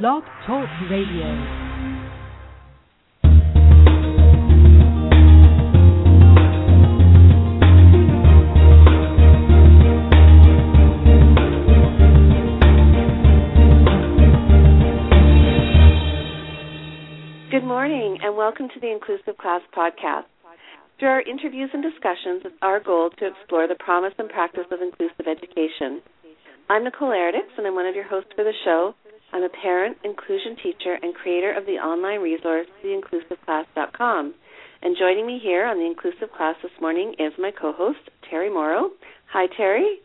Blog Talk Radio. Good morning and welcome to the Inclusive Class Podcast. Through our interviews and discussions, it's our goal to explore the promise and practice of inclusive education. I'm Nicole Eredics and I'm one of your hosts for the show. I'm a parent, inclusion teacher, and creator of the online resource, theinclusiveclass.com. And joining me here on the Inclusive Class this morning is my co-host, Terri Mauro. Hi, Terri.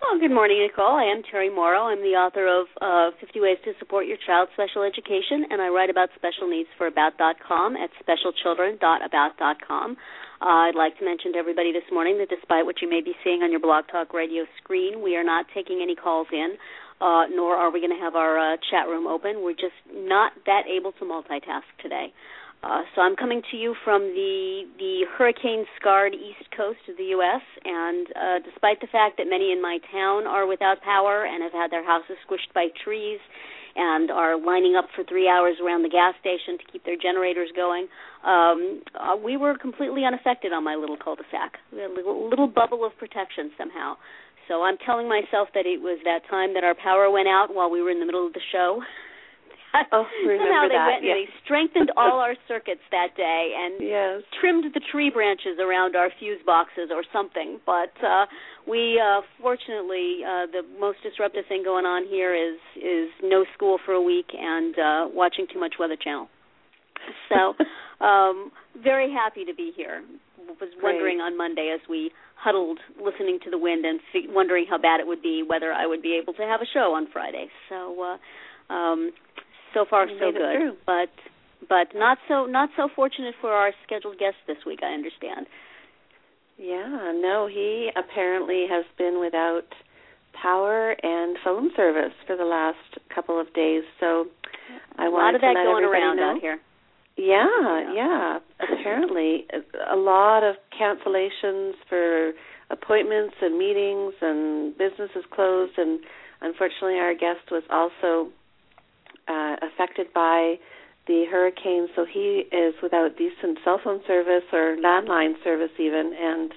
Well, good morning, Nicole. I am Terri Mauro. I'm the author of uh, 50 Ways to Support Your Child's Special Education, and I write about special needs for About.com at specialchildren.about.com. Uh, I'd like to mention to everybody this morning that despite what you may be seeing on your Blog Talk Radio screen, we are not taking any calls in uh, nor are we going to have our uh, chat room open. We're just not that able to multitask today. Uh, so I'm coming to you from the the hurricane scarred east coast of the U.S. And uh, despite the fact that many in my town are without power and have had their houses squished by trees and are lining up for three hours around the gas station to keep their generators going, um, uh, we were completely unaffected on my little cul-de-sac. We had a little, little bubble of protection somehow. So I'm telling myself that it was that time that our power went out while we were in the middle of the show. oh, Somehow they that. went yes. and they strengthened all our circuits that day and yes. trimmed the tree branches around our fuse boxes or something. But uh we uh fortunately uh the most disruptive thing going on here is is no school for a week and uh watching too much weather channel. So um very happy to be here. Was wondering Great. on Monday as we huddled listening to the wind and f- wondering how bad it would be whether I would be able to have a show on Friday. So uh um so far so good. But but not so not so fortunate for our scheduled guest this week, I understand. Yeah, no, he apparently has been without power and phone service for the last couple of days. So I a wanted lot of to that let going everybody around know. out here. Yeah, Yeah. Apparently, a lot of cancellations for appointments and meetings, and businesses closed. And unfortunately, our guest was also uh, affected by the hurricane, so he is without decent cell phone service or landline service, even, and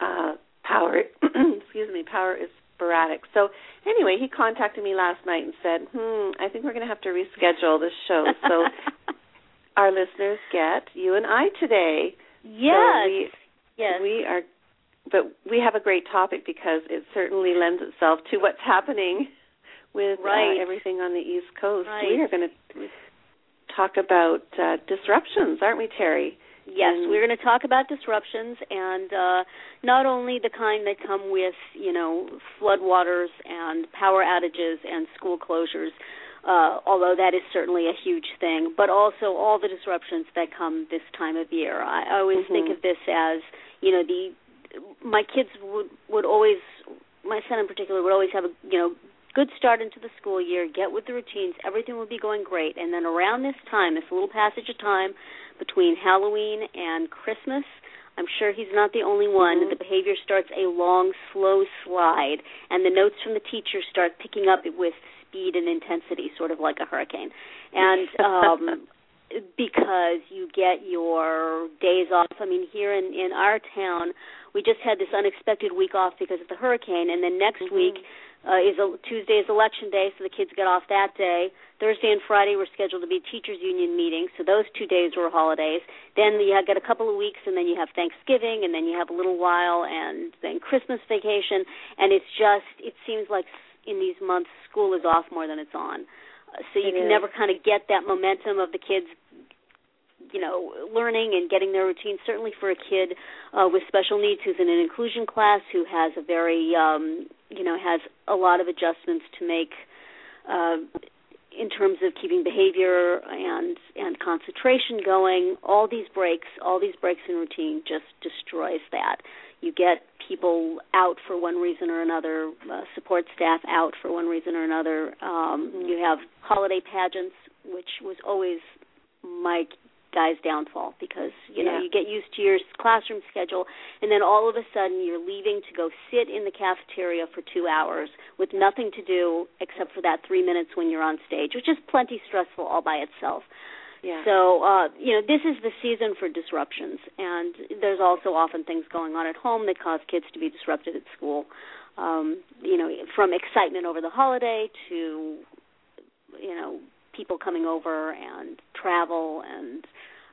uh, power. excuse me, power is sporadic. So anyway, he contacted me last night and said, "Hmm, I think we're going to have to reschedule this show." So our listeners get you and I today. yes. we- yes. We are, but we have a great topic because it certainly lends itself to what's happening with Right. uh, everything on the East Coast. Right. We are going to talk about uh, disruptions, aren't we, Terri? Yes, And- we're going to talk about disruptions and uh, not only the kind that come with, you know, floodwaters and power outages and school closures, uh, although that is certainly a huge thing, but also all the disruptions that come this time of year. I, I always think Mhm. of this as, you know, the my kids would would always, my son in particular would always have a, you know, good start into the school year, get with the routines, everything will be going great, and then around this time, this little passage of time between Halloween and Christmas. I'm sure he's not the only one. Mhm. The behavior starts a long, slow slide, and the notes from the teacher start picking up with speed and intensity, sort of like a hurricane. And um, because you get your days off. I mean, here in in our town, we just had this unexpected week off because of the hurricane, and then next Mhm. week uh, is a, Tuesday is election day, so the kids get off that day. Thursday and Friday were scheduled to be teachers union meetings, so those two days were holidays. Then you got a couple of weeks, and then you have Thanksgiving, and then you have a little while, and then Christmas vacation, and it's just it seems like in these months school is off more than it's on. Uh, so you It can is. never kind of get that momentum of the kids you know learning and getting their routine certainly for a kid uh with special needs who's in an inclusion class who has a very um you know has a lot of adjustments to make uh in terms of keeping behavior and and concentration going. All these breaks all these breaks in routine just destroys that. You get people out for one reason or another uh, support staff out for one reason or another. Um Mhm. you have holiday pageants which was always my guy's downfall because you know Yeah. you get used to your classroom schedule and then all of a sudden you're leaving to go sit in the cafeteria for 2 hours with nothing to do except for that 3 minutes when you're on stage which is plenty stressful all by itself Yeah. so, uh, you know, this is the season for disruptions, and there's also often things going on at home that cause kids to be disrupted at school. Um, you know, from excitement over the holiday to, you know, people coming over and travel, and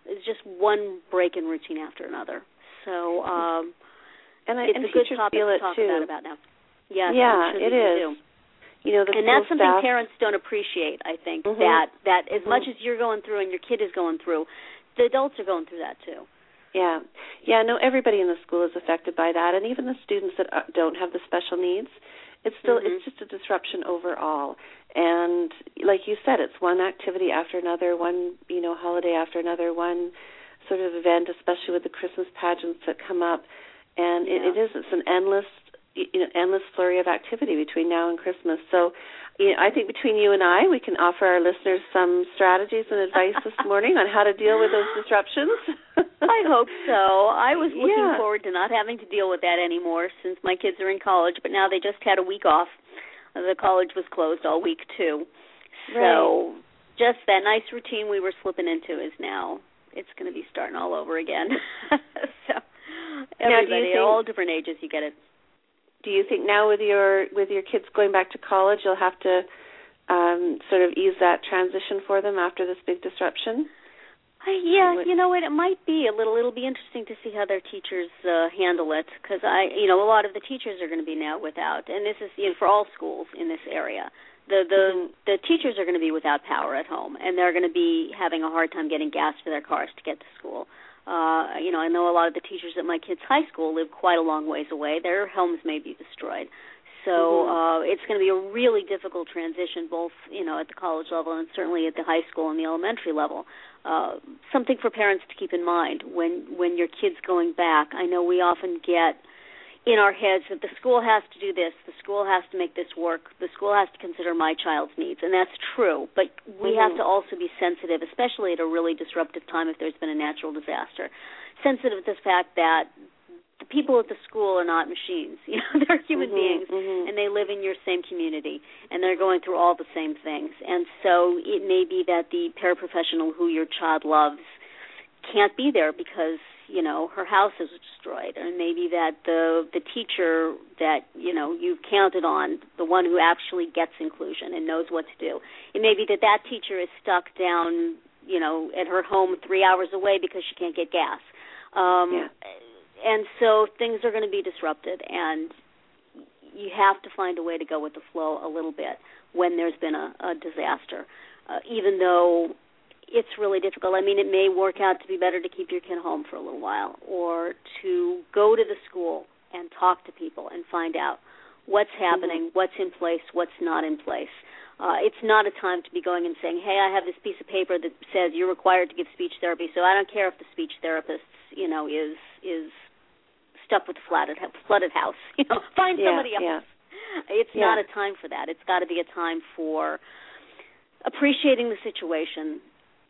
it's just one break in routine after another. So, um, and I, it's and a good topic feel to talk too. about about now. Yes, Yeah, sure it you do. You know, the and that's something staff, parents don't appreciate i think Mhm. that that as Mhm. much as you're going through and your kid is going through the adults are going through that too Yeah, yeah. No, everybody in the school is affected by that, and even the students that uh, don't have the special needs. It's still Mhm. it's just a disruption overall. And like you said, it's one activity after another, one you know holiday after another, one sort of event, especially with the Christmas pageants that come up. And it, it is it's an endless you know endless flurry of activity between now and Christmas. So. You know, I think between you and I, we can offer our listeners some strategies and advice this morning on how to deal with those disruptions. I hope so. I was looking Yeah. forward to not having to deal with that anymore since my kids are in college, but now they just had a week off. The college was closed all week too. So just that nice routine we were slipping into is now it's going to be starting all over again. so Now, everybody, think- all different ages, you get it. Do you think now with your with your kids going back to college you'll have to um sort of ease that transition for them after this big disruption I, yeah, you know what? It might be a little. It'll be interesting to see how their teachers uh, handle it because I, you know, a lot of the teachers are going to be now without, and this is you know, for all schools in this area. The the Mhm. the teachers are going to be without power at home, and they're going to be having a hard time getting gas for their cars to get to school. Uh, you know, I know a lot of the teachers at my kids' high school live quite a long ways away. Their homes may be destroyed. So Mhm. uh, it's going to be a really difficult transition, both you know at the college level and certainly at the high school and the elementary level. Uh, something for parents to keep in mind when when your kids going back. I know we often get in our heads that the school has to do this, the school has to make this work, the school has to consider my child's needs, and that's true. But we have Mhm. to also be sensitive, especially at a really disruptive time if there's been a natural disaster. Sensitive to the fact that the people at the school are not machines. You know, they're human Mhm, beings mhm. and they live in your same community and they're going through all the same things. And so it may be that the paraprofessional who your child loves can't be there because, you know, her house is destroyed or maybe that the the teacher that, you know, you've counted on, the one who actually gets inclusion and knows what to do. It may be that that teacher is stuck down, you know, at her home 3 hours away because she can't get gas. Um Yeah. and so things are going to be disrupted and you have to find a way to go with the flow a little bit when there's been a, a disaster uh, even though it's really difficult i mean it may work out to be better to keep your kid home for a little while or to go to the school and talk to people and find out what's happening what's in place what's not in place uh, it's not a time to be going and saying, "Hey, I have this piece of paper that says you're required to give speech therapy, so I don't care if the speech therapist, you know, is is stuck with a flooded flooded house. You know, find Yeah, somebody else." yeah. It's Yeah. not a time for that. It's got to be a time for appreciating the situation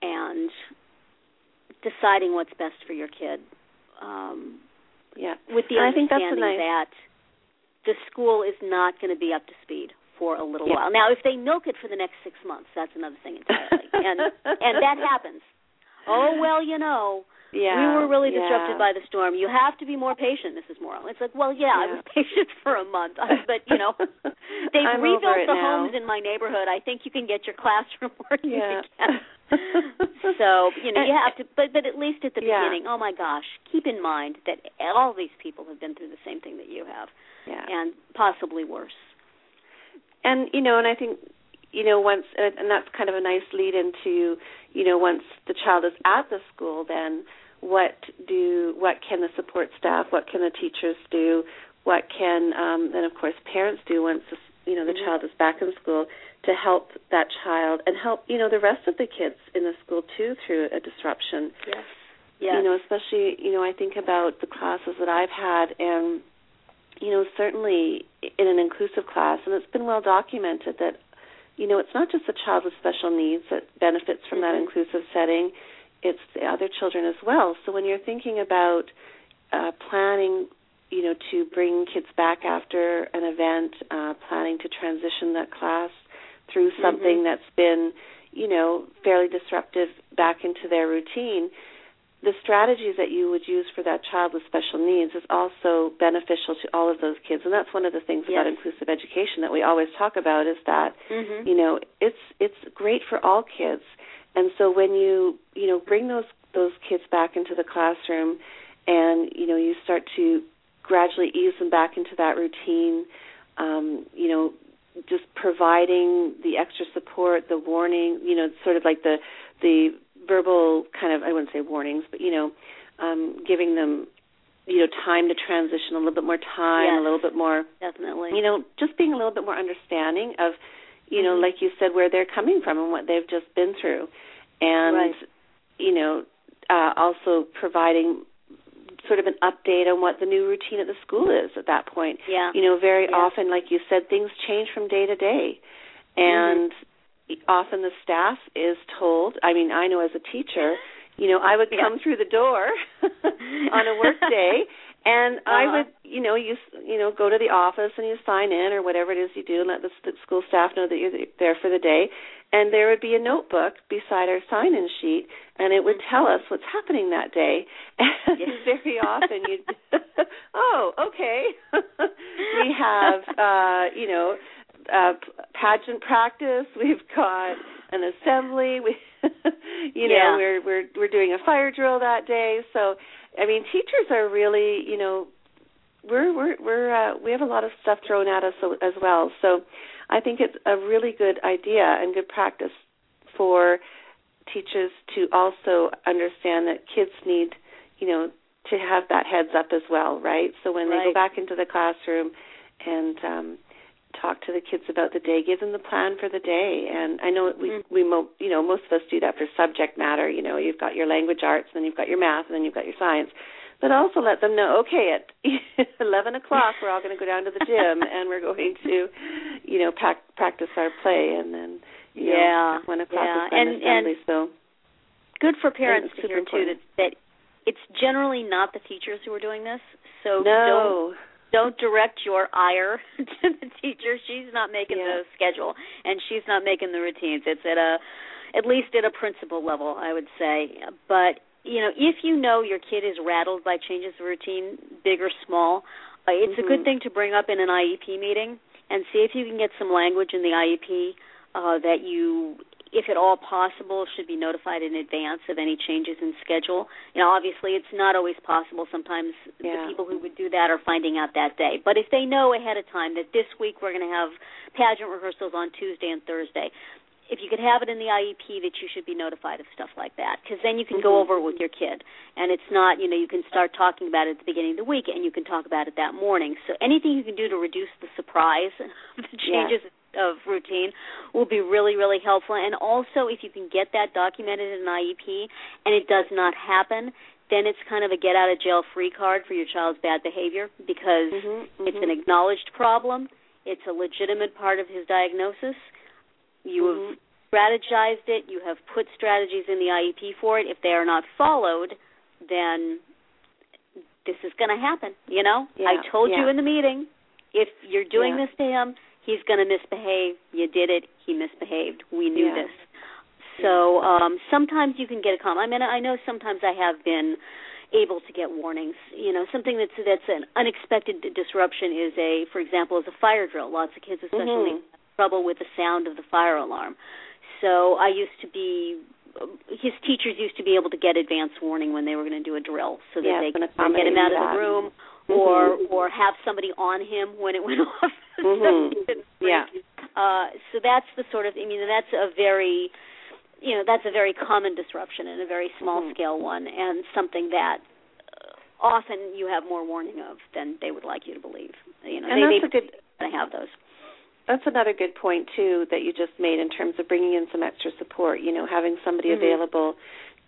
and deciding what's best for your kid. Um, yeah with the And I think that's a understanding nice- that the school is not going to be up to speed for a little Yeah. while. Now, if they milk it for the next six months, that's another thing entirely, and and that happens. Oh well, you know, yeah we were really yeah. disrupted by the storm. You have to be more patient, Mrs. Mauro. It's like, well, yeah, I was patient for a month, but you know, they've I'm rebuilt the now. homes in my neighborhood. I think you can get your classroom working Yeah. again. So you know you have to, but but at least at the Yeah. beginning, oh my gosh, keep in mind that all these people have been through the same thing that you have, yeah and possibly worse. and you know and i think you know once and that's kind of a nice lead into you know once the child is at the school then what do what can the support staff what can the teachers do what can um then of course parents do once the, you know the Mhm. child is back in school to help that child and help you know the rest of the kids in the school too through a disruption Yes. Yes. you know especially you know i think about the classes that i've had and you know certainly in an inclusive class and it's been well documented that you know it's not just the child with special needs that benefits from that Mhm. inclusive setting it's the other children as well. So when you're thinking about uh, planning, you know, to bring kids back after an event, uh, planning to transition that class through Mm-hmm. something mm-hmm. that's been, you know, fairly disruptive back into their routine, the strategies that you would use for that child with special needs is also beneficial to all of those kids and that's one of the things yes. about inclusive education that we always talk about is that mm-hmm. you know it's it's great for all kids and so when you you know bring those those kids back into the classroom and you know you start to gradually ease them back into that routine um you know just providing the extra support the warning you know sort of like the the verbal kind of I wouldn't say warnings, but you know, um, giving them you know time to transition, a little bit more time, yes, a little bit more definitely. You know, just being a little bit more understanding of you know, mm-hmm. like you said, where they're coming from and what they've just been through, and right. you know, uh, also providing sort of an update on what the new routine at the school is at that point. Yeah. You know, very yeah. often, like you said, things change from day to day, and mm-hmm often the staff is told i mean i know as a teacher you know i would come yeah. through the door on a work day and uh-huh. i would you know you you know go to the office and you sign in or whatever it is you do and let the school staff know that you're there for the day and there would be a notebook beside our sign in sheet and it would mm-hmm. tell us what's happening that day and yes. very often you'd oh okay we have uh you know uh pageant practice we've got an assembly we you know yeah. we're we're we're doing a fire drill that day so i mean teachers are really you know we're we're we're uh we have a lot of stuff thrown at us as well so i think it's a really good idea and good practice for teachers to also understand that kids need you know to have that heads up as well right so when right. they go back into the classroom and um talk to the kids about the day, give them the plan for the day. And I know we mm-hmm. we mo- you know most of us do that for subject matter. You know, you've got your language arts, and then you've got your math, and then you've got your science. But also let them know, okay, at eleven o'clock we're all going to go down to the gym, and we're going to, you know, pack, practice our play, and then you yeah, know, one o'clock yeah. is and, assembly. And so good for parents to hear too that, that it's generally not the teachers who are doing this. So no. don't don't direct your ire to the teacher. She's not making yeah. the schedule and she's not making the routines. It's at a at least at a principal level, I would say. But you know, if you know your kid is rattled by changes of routine, big or small, uh, it's mm-hmm. a good thing to bring up in an IEP meeting and see if you can get some language in the IEP uh, that you if at all possible, should be notified in advance of any changes in schedule. You know, obviously it's not always possible. Sometimes yeah. the people who would do that are finding out that day. But if they know ahead of time that this week we're going to have pageant rehearsals on Tuesday and Thursday, if you could have it in the IEP that you should be notified of stuff like that because then you can mm-hmm. go over it with your kid and it's not you know you can start talking about it at the beginning of the week and you can talk about it that morning so anything you can do to reduce the surprise the changes yeah. of routine will be really really helpful and also if you can get that documented in an IEP and it does not happen then it's kind of a get out of jail free card for your child's bad behavior because mm-hmm. it's an acknowledged problem it's a legitimate part of his diagnosis you mm-hmm. have strategized it. You have put strategies in the IEP for it. If they are not followed, then this is going to happen. You know, yeah, I told yeah. you in the meeting, if you're doing yeah. this to him, he's going to misbehave. You did it. He misbehaved. We knew this. So um sometimes you can get a call. I mean, I know sometimes I have been able to get warnings. You know, something that's that's an unexpected disruption is a, for example, is a fire drill. Lots of kids, especially, mm-hmm. Trouble with the sound of the fire alarm. So I used to be his teachers used to be able to get advance warning when they were going to do a drill so that yes, they could get him out of that. the room mm-hmm. or or have somebody on him when it went off. mm-hmm. yeah. Uh so that's the sort of I mean that's a very you know that's a very common disruption and a very small mm-hmm. scale one and something that uh, often you have more warning of than they would like you to believe. You know, and they, that's they a good have those that's another good point too that you just made in terms of bringing in some extra support. You know, having somebody mm-hmm. available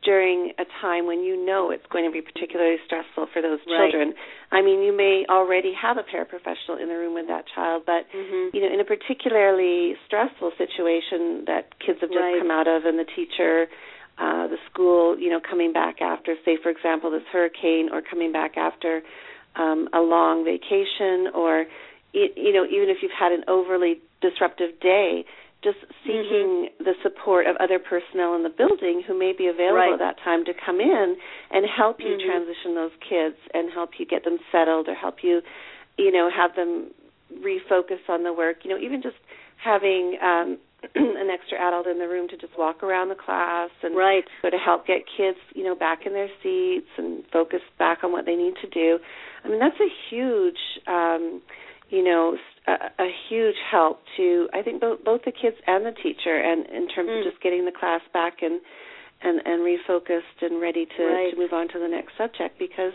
during a time when you know it's going to be particularly stressful for those right. children. I mean, you may already have a paraprofessional in the room with that child, but mm-hmm. you know, in a particularly stressful situation that kids have just right. come out of, and the teacher uh, the school, you know, coming back after, say, for example, this hurricane, or coming back after um, a long vacation, or you know, even if you've had an overly disruptive day, just seeking mm-hmm. the support of other personnel in the building who may be available right. at that time to come in and help you mm-hmm. transition those kids and help you get them settled or help you, you know, have them refocus on the work. You know, even just having um an extra adult in the room to just walk around the class and right. so to help get kids, you know, back in their seats and focus back on what they need to do. I mean, that's a huge um you know, a, a huge help to I think both both the kids and the teacher, and in terms mm. of just getting the class back and and and refocused and ready to right. to move on to the next subject because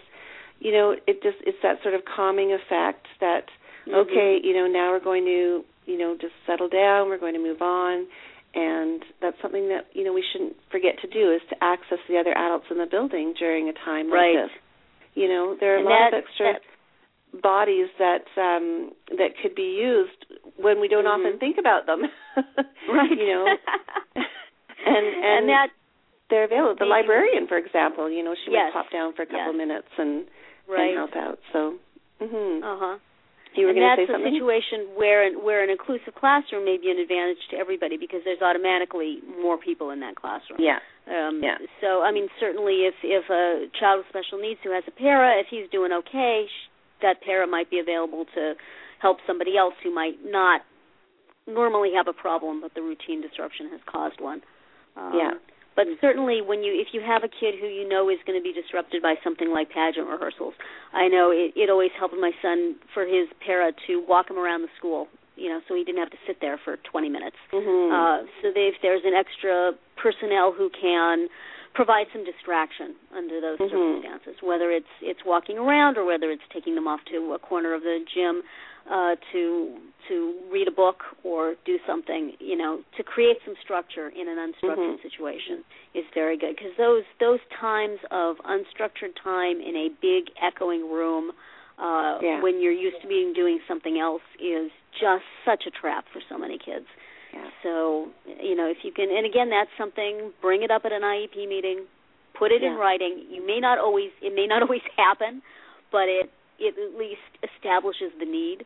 you know it just it's that sort of calming effect that mm-hmm. okay you know now we're going to you know just settle down we're going to move on and that's something that you know we shouldn't forget to do is to access the other adults in the building during a time right. like this you know there are and a lot that, of extra that, bodies that um that could be used when we don't mm-hmm. often think about them. right. you know. and, and and that they're available. The librarian, for example, you know, she yes. would pop down for a couple yes. minutes and right. and help out. So mhm. Uh-huh. You were and going to that's say something? a situation where an, where an inclusive classroom may be an advantage to everybody because there's automatically more people in that classroom. Yeah. Um, yeah. So I mean, certainly if if a child with special needs who has a para, if he's doing okay, that para might be available to help somebody else who might not normally have a problem, but the routine disruption has caused one. Um, yeah. But certainly, when you if you have a kid who you know is going to be disrupted by something like pageant rehearsals, I know it, it always helped my son for his para to walk him around the school, you know, so he didn't have to sit there for 20 minutes. Mm-hmm. Uh, so they, if there's an extra personnel who can provide some distraction under those mm-hmm. circumstances, whether it's it's walking around or whether it's taking them off to a corner of the gym uh, to to read a book or do something, you know, to create some structure in an unstructured mm-hmm. situation is very good because those those times of unstructured time in a big echoing room uh, yeah. when you're used to being doing something else is just such a trap for so many kids. Yeah. So, you know, if you can, and again, that's something. Bring it up at an IEP meeting. Put it yeah. in writing. You may not always, it may not always happen, but it it at least establishes the need.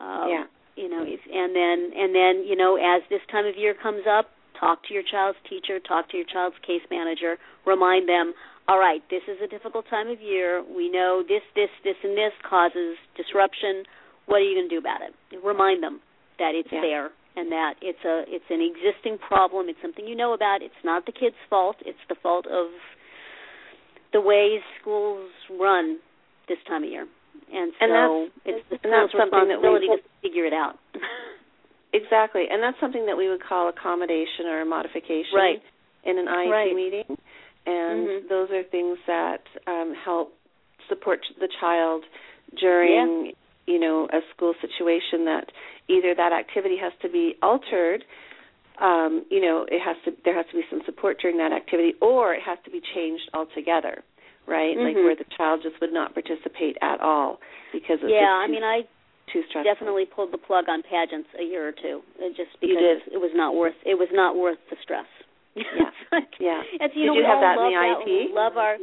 Um, yeah. You know, if, and then and then you know, as this time of year comes up, talk to your child's teacher, talk to your child's case manager, remind them. All right, this is a difficult time of year. We know this, this, this, and this causes disruption. What are you going to do about it? Remind them that it's yeah. there and that it's a it's an existing problem. It's something you know about. It's not the kid's fault. It's the fault of the ways schools run this time of year. And so and it's the school's responsibility we, to figure it out. exactly, and that's something that we would call accommodation or modification right. in an IEP right. meeting. And mm-hmm. those are things that um, help support the child during. You know, a school situation that either that activity has to be altered um, you know, it has to there has to be some support during that activity, or it has to be changed altogether, right? Mm-hmm. Like where the child just would not participate at all because it's yeah. I mean, I too stressful. definitely pulled the plug on pageants a year or two, just because it was not worth it was not worth the stress. Yeah, like, yeah. It's, you Did know, you have we that in the love IEP? That. Love our.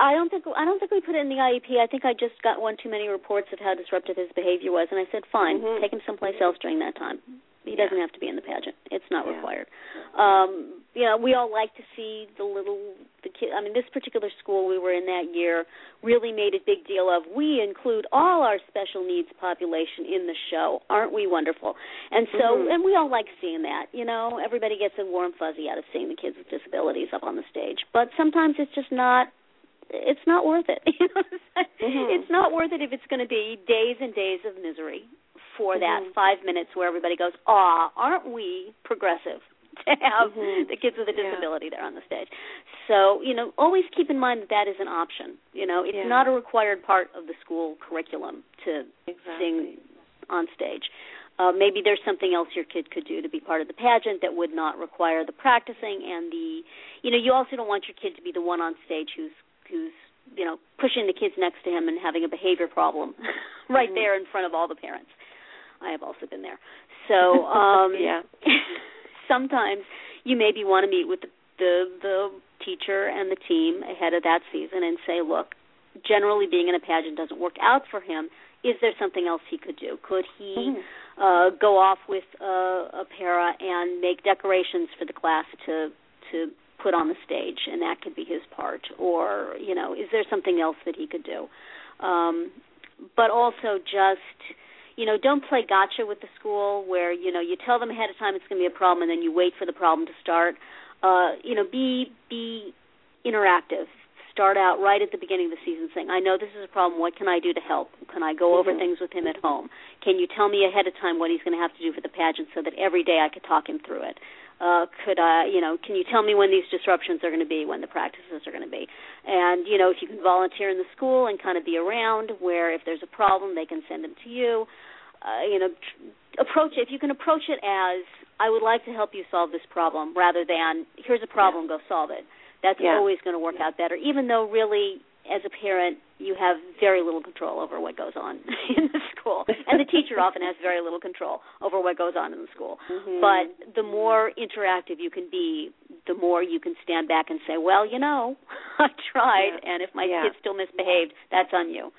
I don't think I don't think we put it in the IEP. I think I just got one too many reports of how disruptive his behavior was, and I said, "Fine, mm-hmm. take him someplace else during that time." He doesn't have to be in the pageant. It's not yeah. required. Um, you know, we all like to see the little the kid. I mean, this particular school we were in that year really made a big deal of. We include all our special needs population in the show. Aren't we wonderful? And so, mm-hmm. and we all like seeing that. You know, everybody gets a warm fuzzy out of seeing the kids with disabilities up on the stage. But sometimes it's just not it's not worth it. mm-hmm. It's not worth it if it's going to be days and days of misery for mm-hmm. that five minutes where everybody goes, "Ah, aren't we progressive?" To have mm-hmm. the kids with a disability yeah. there on the stage, so you know, always keep in mind that that is an option. You know, it's yeah. not a required part of the school curriculum to exactly. sing on stage. Uh, maybe there's something else your kid could do to be part of the pageant that would not require the practicing and the, you know, you also don't want your kid to be the one on stage who's who's you know pushing the kids next to him and having a behavior problem right mm-hmm. there in front of all the parents. I have also been there. So um yeah. sometimes you maybe want to meet with the, the the teacher and the team ahead of that season and say, look, generally being in a pageant doesn't work out for him. Is there something else he could do? Could he mm-hmm. uh, go off with uh, a para and make decorations for the class to to put on the stage, and that could be his part? Or you know, is there something else that he could do? Um, but also just you know, don't play gotcha with the school where you know you tell them ahead of time it's going to be a problem, and then you wait for the problem to start. Uh, you know, be be interactive start out right at the beginning of the season saying, I know this is a problem. What can I do to help? Can I go over mm-hmm. things with him at home? Can you tell me ahead of time what he's going to have to do for the pageant so that every day I could talk him through it? Uh, could I, you know, can you tell me when these disruptions are going to be, when the practices are going to be? And, you know, if you can volunteer in the school and kind of be around where if there's a problem, they can send them to you. Uh, you know, tr- approach it. If you can approach it as, I would like to help you solve this problem rather than, here's a problem, yeah. go solve it that's yeah. always going to work out better, even though really, as a parent, you have very little control over what goes on in the school, and the teacher often has very little control over what goes on in the school. Mm-hmm. But the more interactive you can be, the more you can stand back and say, "Well, you know, I tried, yeah. and if my yeah. kid still misbehaved, that's on you."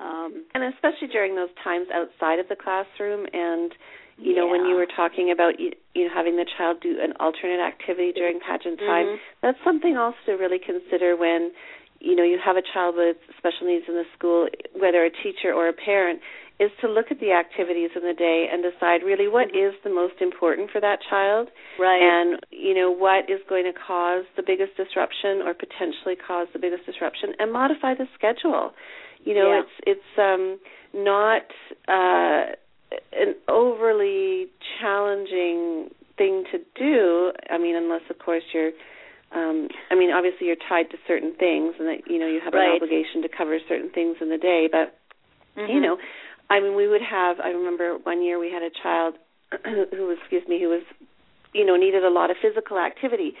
Um, and especially during those times outside of the classroom and you know, when you were talking about you, you know having the child do an alternate activity during pageant time, mm-hmm. that's something else to really consider when you know you have a child with special needs in the school, whether a teacher or a parent, is to look at the activities in the day and decide really what mm-hmm. is the most important for that child, right? And you know what is going to cause the biggest disruption or potentially cause the biggest disruption, and modify the schedule. You know, yeah. it's it's um not. uh an overly challenging thing to do. I mean, unless of course you're um I mean, obviously you're tied to certain things and that you know you have right. an obligation to cover certain things in the day, but mm-hmm. you know, I mean, we would have I remember one year we had a child who was excuse me, who was you know, needed a lot of physical activity.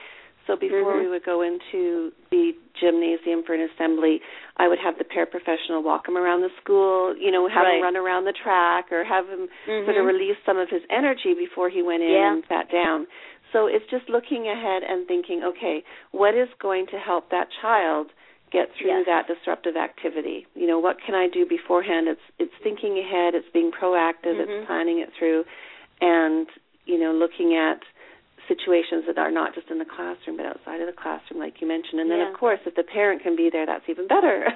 So before mm-hmm. we would go into the gymnasium for an assembly, I would have the paraprofessional walk him around the school, you know, have right. him run around the track or have him mm-hmm. sort of release some of his energy before he went in yeah. and sat down. So it's just looking ahead and thinking, okay, what is going to help that child get through yes. that disruptive activity? You know, what can I do beforehand? It's it's thinking ahead, it's being proactive, mm-hmm. it's planning it through and, you know, looking at situations that are not just in the classroom but outside of the classroom like you mentioned and then yeah. of course if the parent can be there that's even better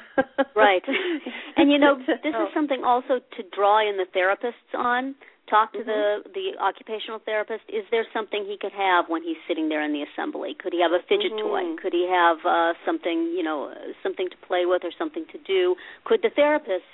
right and you know this is something also to draw in the therapists on talk to mm-hmm. the the occupational therapist is there something he could have when he's sitting there in the assembly could he have a fidget mm-hmm. toy could he have uh something you know something to play with or something to do could the therapist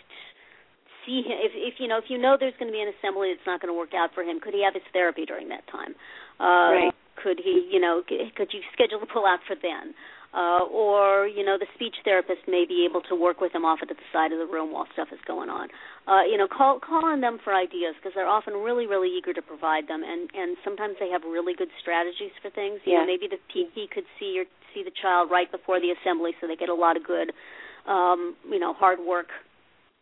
see him if if you know if you know there's going to be an assembly that's not going to work out for him could he have his therapy during that time uh right. could he you know could you schedule a pull out for then uh or you know the speech therapist may be able to work with him off at the side of the room while stuff is going on uh you know call call on them for ideas because they're often really really eager to provide them and and sometimes they have really good strategies for things you yeah. know maybe the pp could see or see the child right before the assembly so they get a lot of good um you know hard work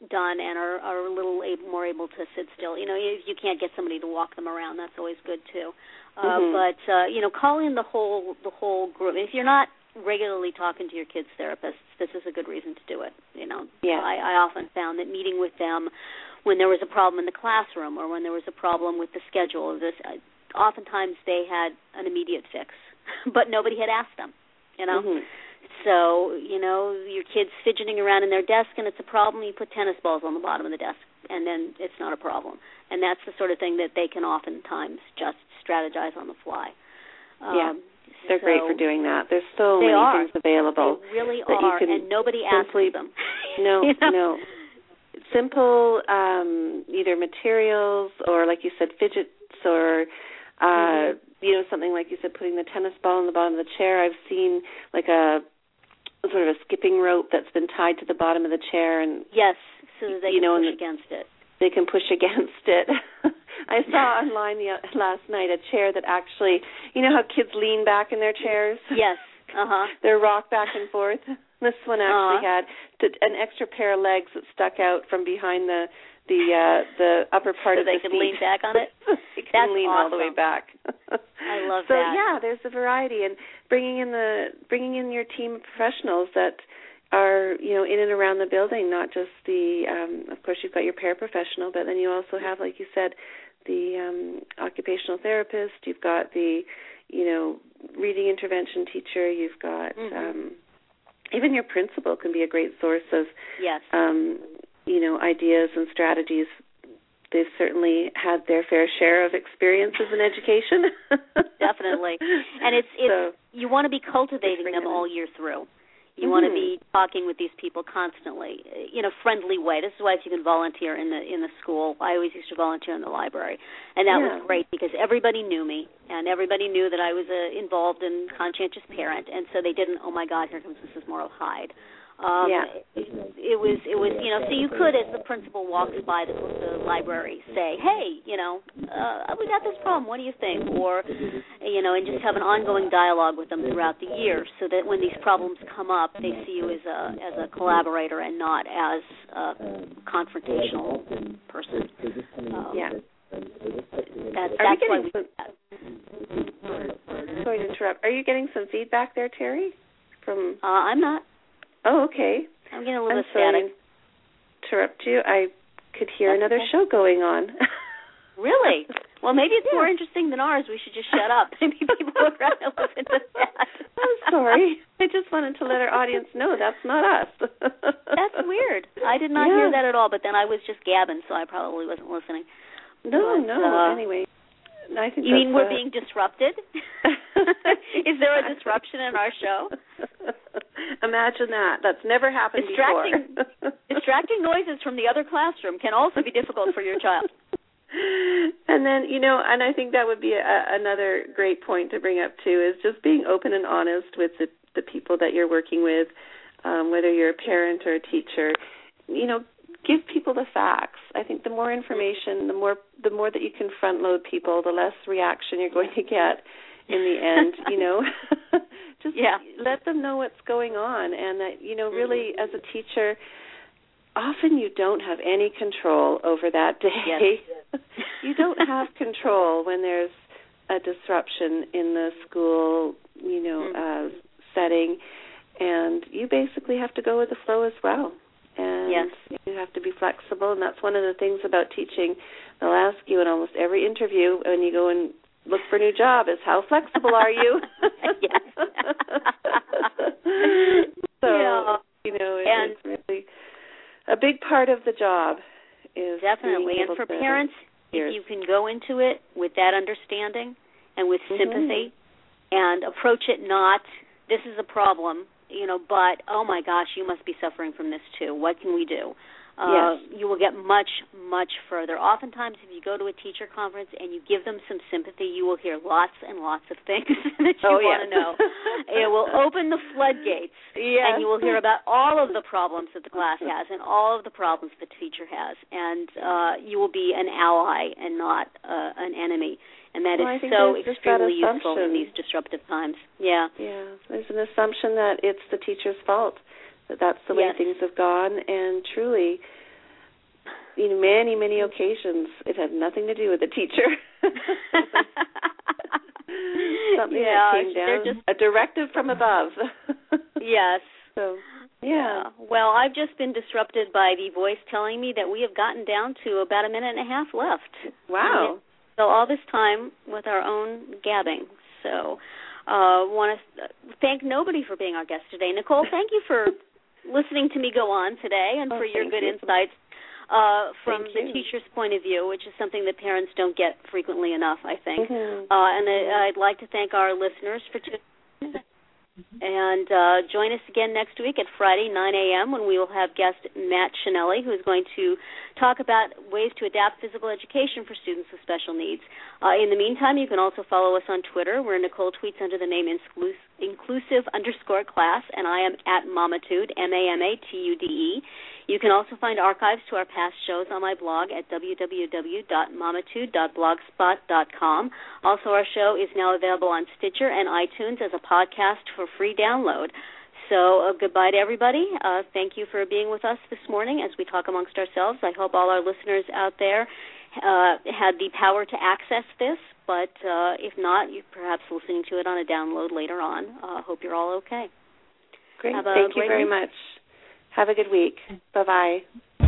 done and are are a little able, more able to sit still. You know, you, you can't get somebody to walk them around. That's always good too. Uh, mm-hmm. But uh, you know, call in the whole the whole group. If you're not regularly talking to your kids' therapists, this is a good reason to do it. You know, yeah. I, I often found that meeting with them when there was a problem in the classroom or when there was a problem with the schedule. This uh, oftentimes they had an immediate fix, but nobody had asked them. You know. Mm-hmm. So, you know, your kid's fidgeting around in their desk and it's a problem, you put tennis balls on the bottom of the desk and then it's not a problem. And that's the sort of thing that they can oftentimes just strategize on the fly. Um, yeah. They're so great for doing that. There's so many are. things available. They really that are, you can and nobody simply, asks them. No, you know? no. Simple, um, either materials or, like you said, fidgets or, uh, mm-hmm. you know, something like you said, putting the tennis ball in the bottom of the chair. I've seen like a sort of a skipping rope that's been tied to the bottom of the chair and yes so that they you can know, push against it they can push against it i saw online the, last night a chair that actually you know how kids lean back in their chairs yes uh-huh they're rocked back and forth this one actually uh-huh. had an extra pair of legs that stuck out from behind the the uh the upper part of the seat so of they the seat. lean back on it. they can That's lean all the way back. I love so that. So yeah, there's a variety, and bringing in the bringing in your team of professionals that are you know in and around the building, not just the. Um, of course, you've got your paraprofessional, but then you also have, like you said, the um, occupational therapist. You've got the you know reading intervention teacher. You've got Mhm. um, even your principal can be a great source of Yes. um, you know ideas and strategies. They've certainly had their fair share of experiences in education. Definitely. And it's it's So- you want to be cultivating them all year through. You want to be talking with these people constantly uh, in a friendly way. This is why if you can volunteer in the in the school. I always used to volunteer in the library, and that Yeah. was great because everybody knew me and everybody knew that I was uh, involved in conscientious parent, and so they didn't. Oh my God, here comes Mrs. Mauro Hyde. Um, Yeah. it, it was it was you know so you could as the principal walks by the, the library say hey you know uh, we got this problem what do you think or you know and just have an ongoing dialogue with them throughout the year so that when these problems come up they see you as a as a collaborator and not as a confrontational person um, yeah. that, Are that's why we some, sorry to interrupt. Are you getting some feedback there, Terri? From uh, I'm not oh, okay. I'm getting a little I'm static to interrupt you. I could hear That's another okay. show going on. Really? Well, maybe it's Yeah. more interesting than ours. We should just shut up. Maybe people would rather listen to that. I'm sorry. I just wanted to let our audience know that's not us. That's weird. I did not Yeah. hear that at all. But then I was just gabbing, so I probably wasn't listening. No, But, no. uh, anyway, I think You mean we're being disrupted? Is there a disruption in our show? Imagine that. That's never happened Distracting- before. Distracting noises from the other classroom can also be difficult for your child. and then you know and i think that would be a, another great point to bring up too is just being open and honest with the the people that you're working with um whether you're a parent or a teacher you know give people the facts i think the more information the more the more that you can front load people the less reaction you're going to get in the end you know just Yeah. let them know what's going on and that you know really as a teacher often you don't have any control over that day. you don't have control when there's a disruption in the school, you know, Mm. uh setting and you basically have to go with the flow as well. And Yes. you have to be flexible and that's one of the things about teaching. They'll ask you in almost every interview when you go and look for a new job is how flexible are you? Yes. so Yeah. you know, it, And- it's really a big part of the job is Definitely. And for parents, if you can go into it with that understanding and with Mhm. sympathy and approach it not this is a problem, you know, but oh my gosh, you must be suffering from this too. What can we do? Uh, you will get much, much further. Oftentimes, if you go to a teacher conference and you give them some sympathy, you will hear lots and lots of things that you Oh, want yes. to know. it will open the floodgates Yes. and you will hear about all of the problems that the class has and all of the problems the teacher has and uh you will be an ally and not uh, an enemy and that is Well, I think so there's just that extremely useful in these disruptive times yeah Yeah, there's an assumption that it's the teacher's fault that that's the way Yes. things have gone, and truly, in many many occasions, it had nothing to do with the teacher. Something yeah that came down, just a directive from above. yes So, yeah. Uh, well i've just been disrupted by the voice telling me that we have gotten down to about a minute and a half left Wow. So all this time with our own gabbing. So uh want to thank nobody for being our guest today. Nicole, thank you for listening to me go on today and Oh, for your good you. insights uh from Thank the you. teacher's point of view, which is something that parents don't get frequently enough, I think. Mhm. Uh and I, I'd like to thank our listeners for tuning in. And uh, join us again next week at Friday, 9 a.m., when we will have guest Matt Chanelli, who is going to talk about ways to adapt physical education for students with special needs. Uh, in the meantime, you can also follow us on Twitter, where Nicole tweets under the name inclus- inclusive underscore class, and I am at Mamatude, M-A-M-A-T-U-D-E. You can also find archives to our past shows on my blog at www.mamatude.blogspot.com. Also, our show is now available on Stitcher and iTunes as a podcast for free download. So uh, goodbye to everybody. Uh, thank you for being with us this morning as we talk amongst ourselves. I hope all our listeners out there uh, had the power to access this, but uh, if not, you're perhaps listening to it on a download later on. Uh, hope you're all okay. Great. Thank you very week. much. Have a good week. Bye bye.